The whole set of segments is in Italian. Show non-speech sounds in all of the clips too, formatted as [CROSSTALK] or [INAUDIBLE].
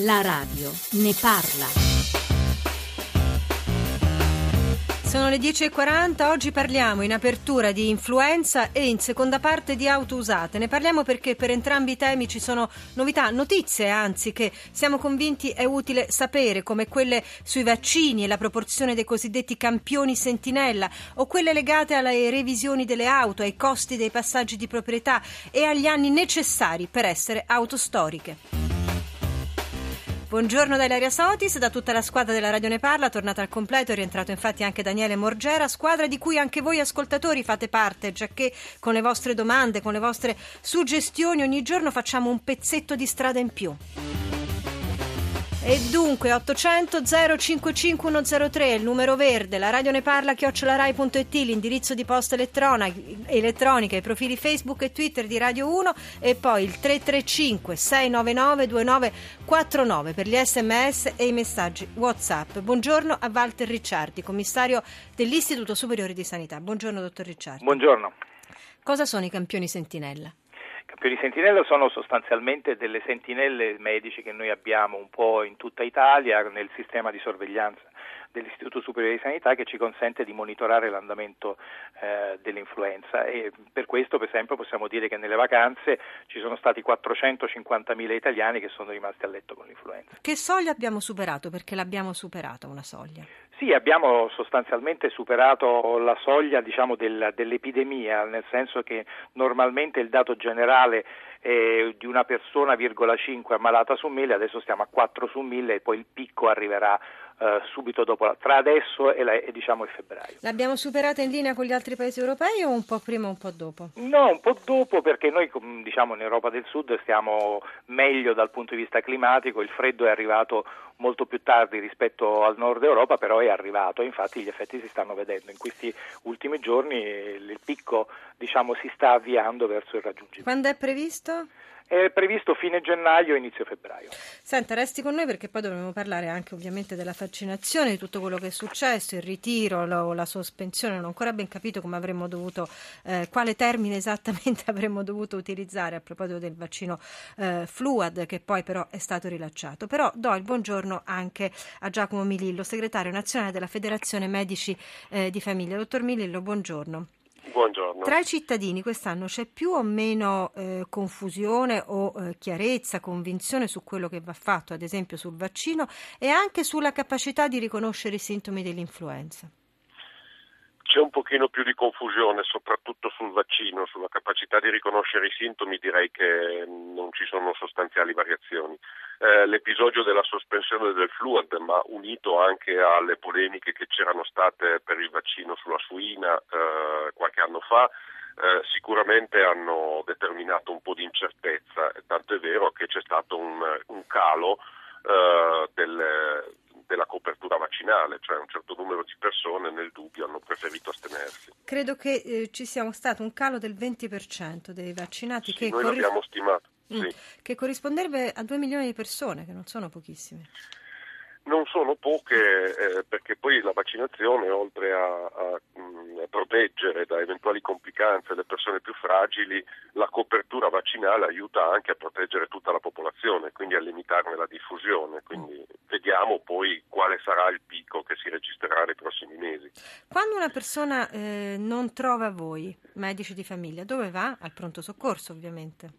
La radio ne parla. Sono le 10.40, oggi parliamo in apertura di influenza e in seconda parte di auto usate. Ne parliamo perché per entrambi i temi ci sono novità, notizie anzi che siamo convinti è utile sapere, come quelle sui vaccini e la proporzione dei cosiddetti campioni sentinella o quelle legate alle revisioni delle auto, ai costi dei passaggi di proprietà e agli anni necessari per essere auto storiche. Buongiorno da Ilaria Sotis, da tutta la squadra della Radio Ne Parla, tornata al completo, è rientrato infatti anche Daniele Morgera, squadra di cui anche voi ascoltatori fate parte, giacché con le vostre domande, con le vostre suggestioni ogni giorno facciamo un pezzetto di strada in più. E dunque 800 055 103 il numero verde, la radio ne parla chiocciolarai.it, l'indirizzo di posta elettronica, i profili Facebook e Twitter di Radio 1 e poi il 335 699 2949 per gli sms e i messaggi WhatsApp. Buongiorno a Walter Ricciardi, commissario dell'Istituto Superiore di Sanità. Buongiorno dottor Ricciardi. Buongiorno. Cosa sono i campioni sentinella? Campioni sentinella sono sostanzialmente delle sentinelle medici che noi abbiamo un po' in tutta Italia nel sistema di sorveglianza dell'Istituto Superiore di Sanità che ci consente di monitorare l'andamento eh, dell'influenza e per questo per esempio possiamo dire che nelle vacanze ci sono stati 450.000 italiani che sono rimasti a letto con l'influenza. Che soglia abbiamo superato? Perché l'abbiamo superata una soglia? Sì, abbiamo sostanzialmente superato la soglia diciamo, del, dell'epidemia, nel senso che normalmente il dato generale è di una persona, virgola 5 ammalata su 1000, adesso stiamo a 4 su 1000 e poi il picco arriverà eh, subito dopo, tra adesso e, la, e diciamo il febbraio. L'abbiamo superata in linea con gli altri paesi europei o un po' prima o un po' dopo? No, un po' dopo perché noi diciamo in Europa del Sud stiamo meglio dal punto di vista climatico, il freddo è arrivato molto più tardi rispetto al nord Europa, però è arrivato e infatti gli effetti si stanno vedendo. In questi ultimi giorni il picco diciamo, si sta avviando verso il raggiungimento. Quando è previsto? È previsto fine gennaio, inizio febbraio. Senta, resti con noi perché poi dovremo parlare anche ovviamente della vaccinazione, di tutto quello che è successo, il ritiro, la, la sospensione. Non ho ancora ben capito come avremmo dovuto, eh, quale termine esattamente [LAUGHS] avremmo dovuto utilizzare a proposito del vaccino eh, Fluad, che poi però è stato rilasciato. Però do il buongiorno anche a Giacomo Milillo, segretario nazionale della Federazione Medici eh, di Famiglia. Dottor Milillo, buongiorno. Buongiorno. Tra i cittadini quest'anno c'è più o meno eh, confusione o eh, chiarezza, convinzione su quello che va fatto, ad esempio sul vaccino e anche sulla capacità di riconoscere i sintomi dell'influenza? C'è un pochino più di confusione, soprattutto sul vaccino, sulla capacità di riconoscere i sintomi direi che non ci sono sostanziali variazioni. Eh, l'episodio della sospensione del fluid, ma unito anche alle polemiche che c'erano state per il vaccino sulla suina eh, qualche anno fa, eh, sicuramente hanno determinato un po' di incertezza, tanto è vero che c'è stato un, un calo eh, del, della copertura vaccinale, cioè un certo numero di persone nel dubbio hanno preferito astenersi. Credo che eh, ci sia stato un calo del 20% dei vaccinati sì, che noi corri- l'abbiamo stimato. Mm, sì. Che corrisponderebbe a 2 milioni di persone, che non sono pochissime. Non sono poche eh, perché poi la vaccinazione, oltre a, a, mm, a, proteggere da eventuali complicanze le persone più fragili, la copertura vaccinale aiuta anche a proteggere tutta la popolazione, quindi a limitarne la diffusione. Quindi vediamo poi quale sarà il picco che si registrerà nei prossimi mesi. Quando una persona eh, non trova voi, medici di famiglia, dove va? Al pronto soccorso ovviamente.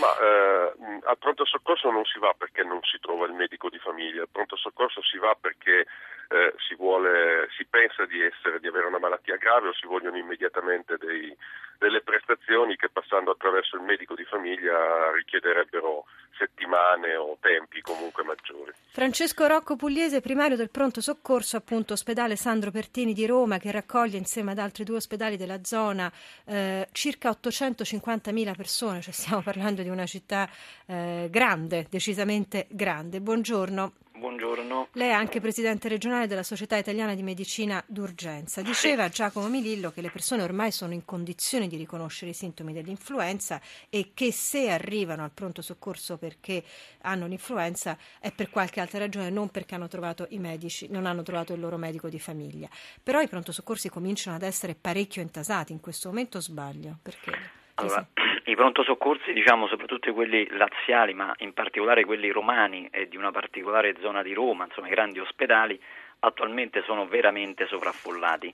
Ma eh, al pronto soccorso non si va perché non si trova il medico di famiglia, al pronto soccorso si va perché eh, si, vuole, si pensa di, essere, di, avere una malattia grave o si vogliono immediatamente dei, delle prestazioni che passando attraverso il medico di famiglia richiederebbero settimane o tempi comunque maggiori. Francesco Rocco Pugliese, primario del pronto soccorso, appunto ospedale Sandro Pertini di Roma, che raccoglie insieme ad altri due ospedali della zona eh, circa 850.000 persone, cioè stiamo parlando di una città eh, grande, decisamente grande. Buongiorno. Buongiorno. Lei è anche presidente regionale della Società Italiana di Medicina d'Urgenza. Diceva sì. Giacomo Milillo che le persone ormai sono in condizione di riconoscere i sintomi dell'influenza e che se arrivano al pronto soccorso perché hanno l'influenza è per qualche altra ragione, non perché hanno trovato i medici, non hanno trovato il loro medico di famiglia. Però i pronto soccorsi cominciano ad essere parecchio intasati in questo momento, sbaglio? Perché? Allora, I pronto soccorsi, diciamo soprattutto quelli laziali, ma in particolare quelli romani e di una particolare zona di Roma, insomma i grandi ospedali, attualmente sono veramente sovraffollati.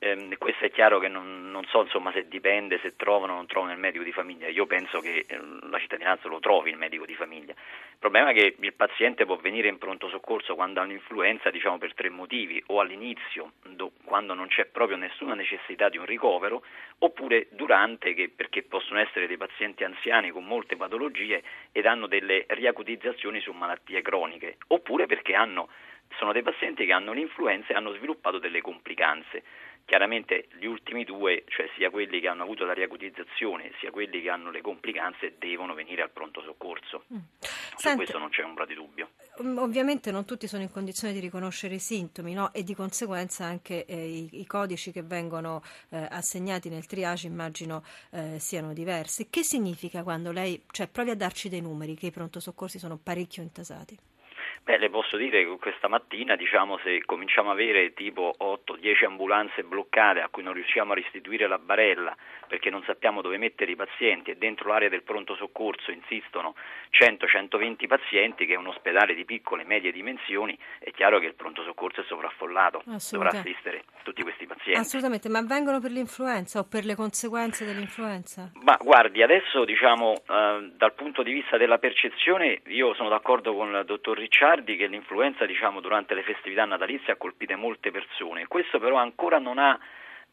Eh, questo è chiaro che non, non so insomma, se dipende, se trovano o non trovano il medico di famiglia. Io penso che eh, la cittadinanza lo trovi il medico di famiglia. Il problema è che il paziente può venire in pronto soccorso quando ha un'influenza diciamo, per tre motivi, o all'inizio, do, quando non c'è proprio nessuna necessità di un ricovero, oppure durante, che, perché possono essere dei pazienti anziani con molte patologie ed hanno delle riacutizzazioni su malattie croniche, oppure perché hanno, sono dei pazienti che hanno l'influenza e hanno sviluppato delle complicanze. Chiaramente gli ultimi due, cioè sia quelli che hanno avuto la riacutizzazione sia quelli che hanno le complicanze, devono venire al pronto soccorso. Mm. Su questo non c'è ombra di dubbio. Mm, ovviamente non tutti sono in condizione di riconoscere i sintomi no? e di conseguenza anche eh, i, i, codici che vengono eh, assegnati nel triage immagino eh, siano diversi. Che significa quando lei, cioè provi a darci dei numeri che i pronto soccorsi sono parecchio intasati? Beh, le posso dire che questa mattina, diciamo, se cominciamo a avere tipo 8-10 ambulanze bloccate a cui non riusciamo a restituire la barella perché non sappiamo dove mettere i pazienti e dentro l'area del pronto soccorso insistono 100-120 pazienti che è un ospedale di piccole e medie dimensioni, è chiaro che il pronto soccorso è sovraffollato, dovrà assistere tutti questi. Assolutamente, ma vengono per l'influenza o per le conseguenze dell'influenza? Ma guardi, adesso diciamo eh, dal punto di vista della percezione io sono d'accordo con il dottor Ricciardi che l'influenza diciamo, durante le festività natalizie ha colpito molte persone, questo però ancora non ha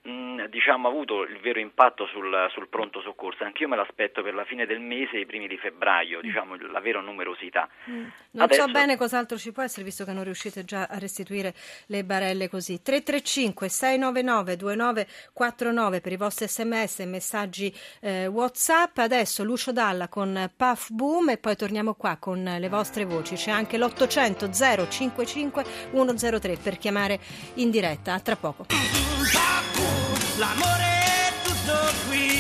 mh, diciamo, avuto il vero impatto sul, sul, pronto soccorso. Anch'io me l'aspetto per la fine del mese, i primi di febbraio, diciamo, la vera numerosità. Mm. Non Adesso... so bene cos'altro ci può essere, visto che non riuscite già a restituire le barelle così. 335 699 2949 per i vostri sms e messaggi eh, WhatsApp. Adesso Lucio Dalla con Puff Boom e poi torniamo qua con le vostre voci. C'è anche l'800 055 103 per chiamare in diretta. A tra poco l'amore è tutto qui.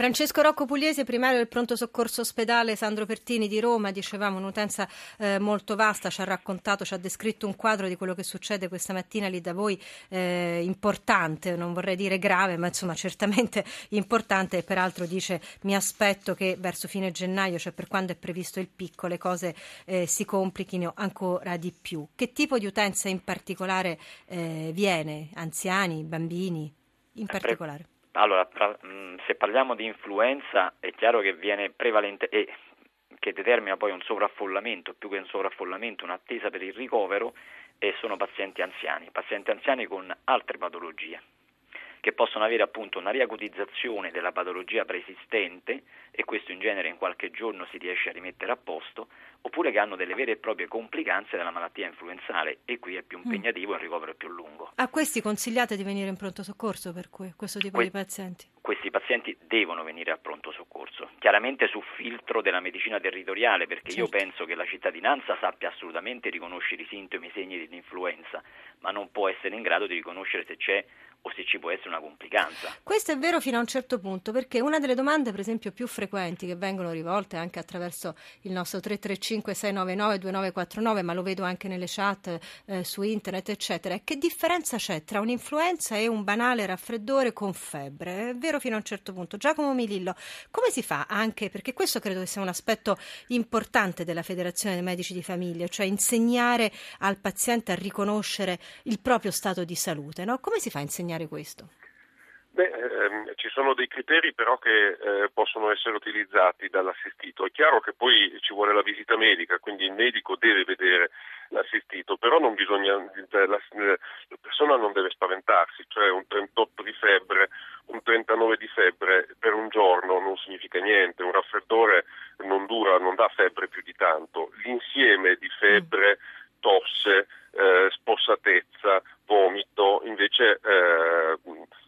Francesco Rocco Pugliese, primario del pronto soccorso ospedale Sandro Pertini di Roma, dicevamo un'utenza eh, molto vasta, ci ha raccontato, ci ha descritto un quadro di quello che succede questa mattina lì da voi, eh, importante, non vorrei dire grave, ma insomma certamente [LAUGHS] importante e peraltro dice mi aspetto che verso fine gennaio, cioè per quando è previsto il picco, le cose eh, si complichino ancora di più. Che tipo di utenza in particolare eh, viene? Anziani, bambini? In particolare? Allora, mm, se parliamo di influenza è chiaro che viene prevalente e che determina poi un sovraffollamento, più che un sovraffollamento, un'attesa per il ricovero e sono pazienti anziani, pazienti anziani con altre patologie che possono avere appunto una riacutizzazione della patologia preesistente e questo in genere in qualche giorno si riesce a rimettere a posto, oppure che hanno delle vere e proprie complicanze della malattia influenzale e qui è più mm. impegnativo e il ricovero è più lungo. A questi consigliate di venire in pronto soccorso per cui, questo tipo que- di pazienti? Questi pazienti devono venire al pronto soccorso, chiaramente su filtro della medicina territoriale, perché certo. io penso che la cittadinanza sappia assolutamente riconoscere i sintomi e i segni dell'influenza, ma non può essere in grado di riconoscere se c'è o se ci può essere una complicanza. Questo è vero fino a un certo punto, perché una delle domande, per esempio, più frequenti che vengono rivolte anche attraverso il nostro 335 699 2949, ma lo vedo anche nelle chat eh, su internet, eccetera, che differenza c'è tra un'influenza e un banale raffreddore con febbre? È vero fino a un certo punto. Giacomo Milillo, come si fa anche, perché questo credo sia un aspetto importante della Federazione dei Medici di Famiglia, cioè insegnare al paziente a riconoscere il proprio stato di salute, no? Come si fa a insegnare questo? Beh, ehm, ci sono dei criteri però che eh, possono essere utilizzati dall'assistito. È chiaro che poi ci vuole la visita medica, quindi il medico deve vedere l'assistito, però bisogna, la, la persona non deve spaventarsi, cioè un 38 di febbre, un 39 di febbre per un giorno non significa niente, un raffreddore non dura, non dà febbre più di tanto. L'insieme di febbre, tosse, eh, spossatezza, vomito, invece eh,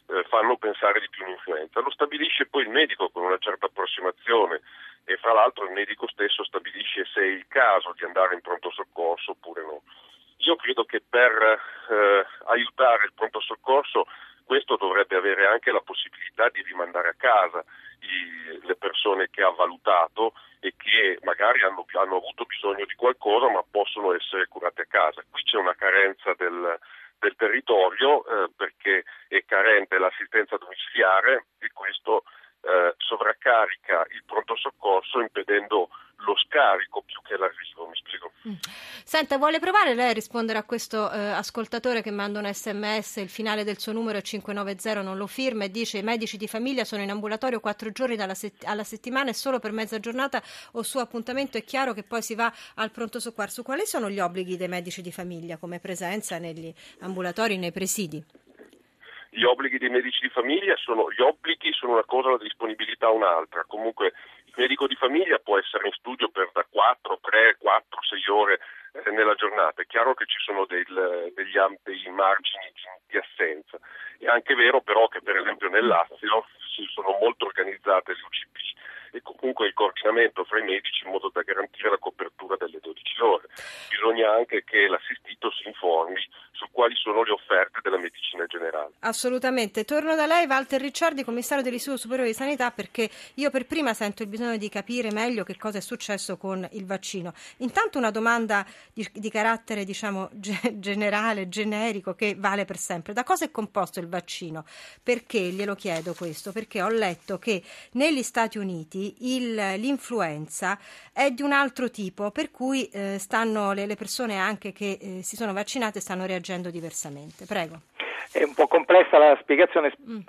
eh, fanno pensare di più un'influenza. Lo stabilisce poi il medico con una certa approssimazione e fra l'altro il medico stesso stabilisce se è il caso di andare in pronto soccorso oppure no. Io credo che per eh, aiutare il pronto soccorso questo dovrebbe avere anche la possibilità di rimandare a casa i, le persone che ha valutato e che magari hanno, hanno avuto bisogno di qualcosa ma possono essere curate a casa. Qui c'è una carenza del, del territorio eh, perché è carente l'assistenza domiciliare e questo eh, sovraccarica il pronto soccorso impedendo lo scarico più che l'arrivo, mi spiego. Mm. Senta, vuole provare lei a rispondere a questo eh, ascoltatore che manda un sms, il finale del suo numero è 590, non lo firma e dice i medici di famiglia sono in ambulatorio quattro giorni set- alla settimana e solo per mezza giornata o su appuntamento è chiaro che poi si va al pronto soccorso. Quali sono gli obblighi dei medici di famiglia come presenza negli ambulatori, nei presidi? Gli obblighi dei medici di famiglia sono, gli obblighi sono una cosa, la disponibilità un'altra. Comunque il medico di famiglia può essere in studio per da 4, 3, 4, 6 ore eh, nella giornata. È chiaro che ci sono del, degli ampi margini di, di assenza. È anche vero però che per esempio nel Lazio sono molto organizzate le UCP e comunque il coordinamento fra i medici in modo da garantire la copertura delle 12 ore. Bisogna anche che l'assistito si informi su quali sono le offerte della medicina generale. Assolutamente. Torno da lei, Walter Ricciardi, commissario dell'Istituto Superiore di Sanità, perché io per prima sento il bisogno di capire meglio che cosa è successo con il vaccino. Intanto una domanda di, di carattere, diciamo, ge- generale, generico, che vale per sempre. Da cosa è composto il vaccino? Perché glielo chiedo questo? Perché ho letto che negli Stati Uniti il, l'influenza è di un altro tipo, per cui eh, stanno le, le, persone anche che eh, si sono vaccinate stanno reagendo diversamente. Prego. È un po' complessa la spiegazione, mm.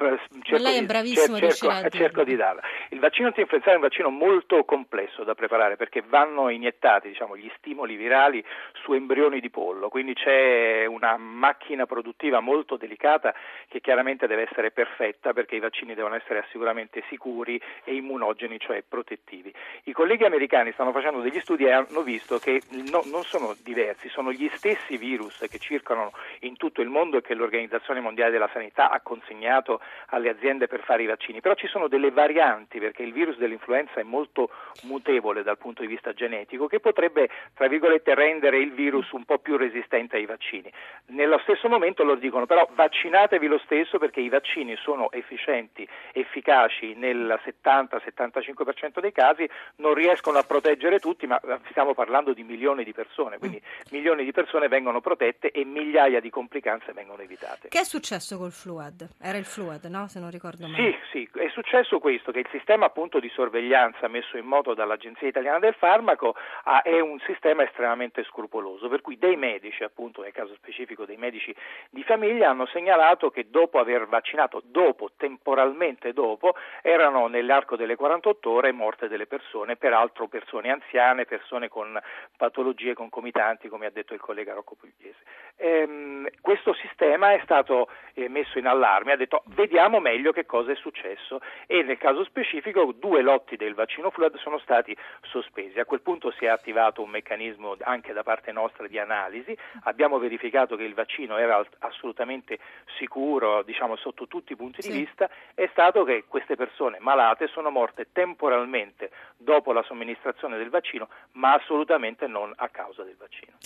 cerco, lei è bravissimo di, cerco, cerco di darla. Il vaccino antinfluenzale è un vaccino molto complesso da preparare perché vanno iniettati diciamo, gli stimoli virali su embrioni di pollo, quindi c'è una macchina produttiva molto delicata che chiaramente deve essere perfetta perché i vaccini devono essere sicuramente sicuri e immunogeni, cioè protettivi. I colleghi americani stanno facendo degli studi e hanno visto che no, non sono diversi, sono gli stessi virus che circolano in tutto il mondo e che l'organizzazione l'Organizzazione Mondiale della Sanità ha consegnato alle aziende per fare i vaccini, però ci sono delle varianti perché il virus dell'influenza è molto mutevole dal punto di vista genetico che potrebbe, tra virgolette, rendere il virus un po' più resistente ai vaccini. Nello stesso momento loro dicono però vaccinatevi lo stesso perché i vaccini sono efficienti, efficaci nel 70-75% dei casi, non riescono a proteggere tutti, ma stiamo parlando di milioni di persone, quindi milioni di persone vengono protette e migliaia di complicanze vengono evitate. Che è successo col Fluad? Era il Fluad, no? Se non ricordo male. Sì, sì, è successo questo, che il sistema appunto di sorveglianza messo in moto dall'Agenzia Italiana del Farmaco ha, è un sistema estremamente scrupoloso, per cui dei medici, appunto nel caso specifico dei medici di famiglia, hanno segnalato che dopo aver vaccinato, dopo, temporalmente dopo, erano nell'arco delle 48 ore morte delle persone, peraltro persone anziane, persone con patologie concomitanti, come ha detto il collega Rocco Pugliese. Ehm, questo sistema è stato stato eh, messo in allarme, ha detto vediamo meglio che cosa è successo e nel caso specifico due lotti del vaccino Flood sono stati sospesi. A quel punto si è attivato un meccanismo anche da parte nostra di analisi, abbiamo verificato che il vaccino era assolutamente sicuro, diciamo sotto tutti i punti sì. di vista, è stato che queste persone malate sono morte temporalmente dopo la somministrazione del vaccino, ma assolutamente non a causa del vaccino.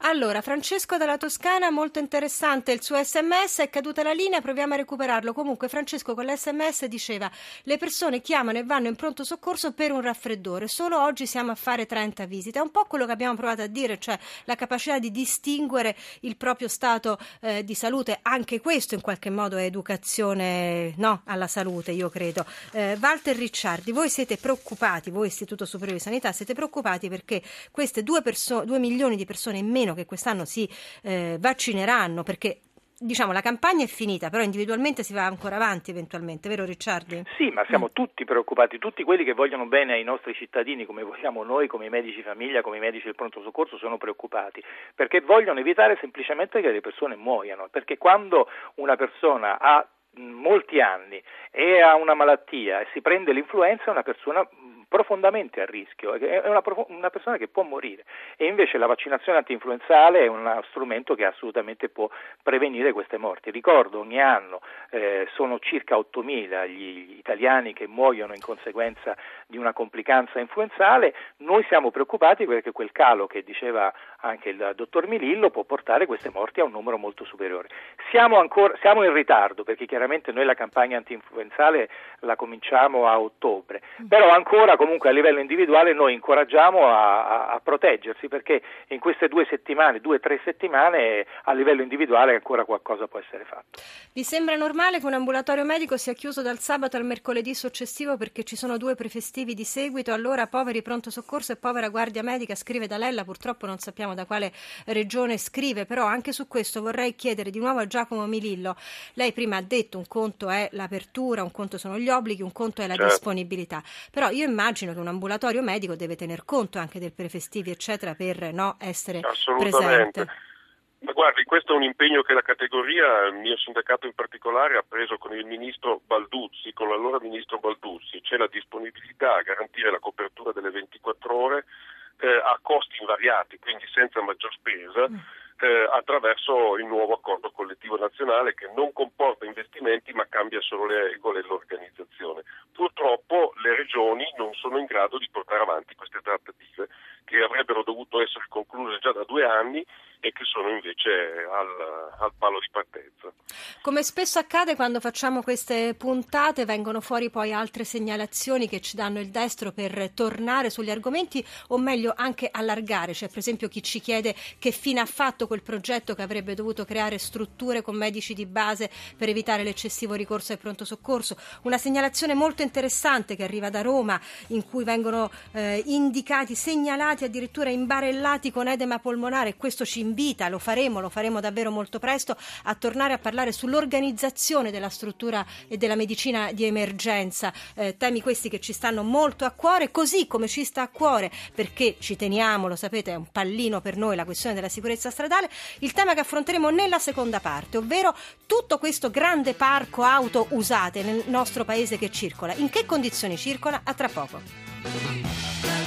Allora, Francesco dalla Toscana, molto interessante il suo sms, è caduta la linea, proviamo a recuperarlo. Comunque Francesco con l'sms diceva le persone chiamano e vanno in pronto soccorso per un raffreddore, solo oggi siamo a fare 30 visite. È un po' quello che abbiamo provato a dire, cioè la capacità di distinguere il proprio stato eh, di salute, anche questo in qualche modo è educazione no, alla salute, io credo. Eh, Walter Ricciardi, voi siete preoccupati, voi Istituto Superiore di Sanità, siete preoccupati perché queste due, perso- due milioni di persone in meno che quest'anno si eh, vaccineranno, perché diciamo la campagna è finita, però individualmente si va ancora avanti eventualmente, vero Ricciardi? Sì, ma siamo mm. tutti preoccupati, tutti quelli che vogliono bene ai nostri cittadini, come vogliamo noi, come i medici famiglia, come i medici del pronto soccorso, sono preoccupati, perché vogliono evitare semplicemente che le persone muoiano, perché quando una persona ha molti anni e ha una malattia e si prende l'influenza una persona profondamente a rischio, è una, una, persona che può morire e invece la vaccinazione antinfluenzale è uno strumento che assolutamente può prevenire queste morti. Ricordo ogni anno eh, sono circa 8.000 gli italiani che muoiono in conseguenza di una complicanza influenzale, noi siamo preoccupati perché quel calo che diceva anche il dottor Milillo, può portare queste morti a un numero molto superiore. Siamo, ancora, siamo in ritardo perché chiaramente noi la campagna antinfluenzale la cominciamo a ottobre, però ancora comunque a livello individuale noi incoraggiamo a, a, a proteggersi perché in queste due settimane, due o tre settimane a livello individuale ancora qualcosa può essere fatto. Vi sembra normale che un ambulatorio medico sia chiuso dal sabato al mercoledì successivo perché ci sono due prefestivi di seguito? Allora poveri pronto soccorso e povera guardia medica, scrive Dalella, purtroppo non sappiamo da quale regione scrive, però anche su questo vorrei chiedere di nuovo a Giacomo Milillo. Lei prima ha detto un conto è l'apertura, un conto sono gli obblighi, un conto è la certo. disponibilità, però io immagino che un ambulatorio medico deve tener conto anche del prefestivi eccetera per no, essere presente. Ma guardi, questo è un impegno che la categoria, il mio sindacato in particolare, ha preso con il ministro Balduzzi, con l'allora ministro Balduzzi. C'è la disponibilità a garantire la copertura delle 24 ore eh, a costi invariati, quindi senza maggior spesa. Mm eh, attraverso il nuovo accordo collettivo nazionale che non comporta investimenti ma cambia solo le regole e l'organizzazione. Purtroppo le regioni non sono in grado di portare avanti queste trattative che avrebbero dovuto essere concluse già da due anni e che sono invece al, al, palo di partenza. Come spesso accade quando facciamo queste puntate vengono fuori poi altre segnalazioni che ci danno il destro per tornare sugli argomenti o meglio anche allargare, c'è per esempio chi ci chiede che fine ha fatto quel progetto che avrebbe dovuto creare strutture con medici di base per evitare l'eccessivo ricorso al pronto soccorso, una segnalazione molto interessante che arriva da Roma in cui vengono eh, indicati, segnalati addirittura imbarellati con edema polmonare e questo ci invita, lo faremo, lo faremo davvero molto presto, a tornare a parlare sull'organizzazione della struttura e della medicina di emergenza, eh, temi questi che ci stanno molto a cuore, così come ci sta a cuore, perché ci teniamo, lo sapete, è un pallino per noi la questione della sicurezza stradale, il tema che affronteremo nella seconda parte, ovvero tutto questo grande parco auto usate nel nostro paese che circola. In che condizioni circola? A tra poco.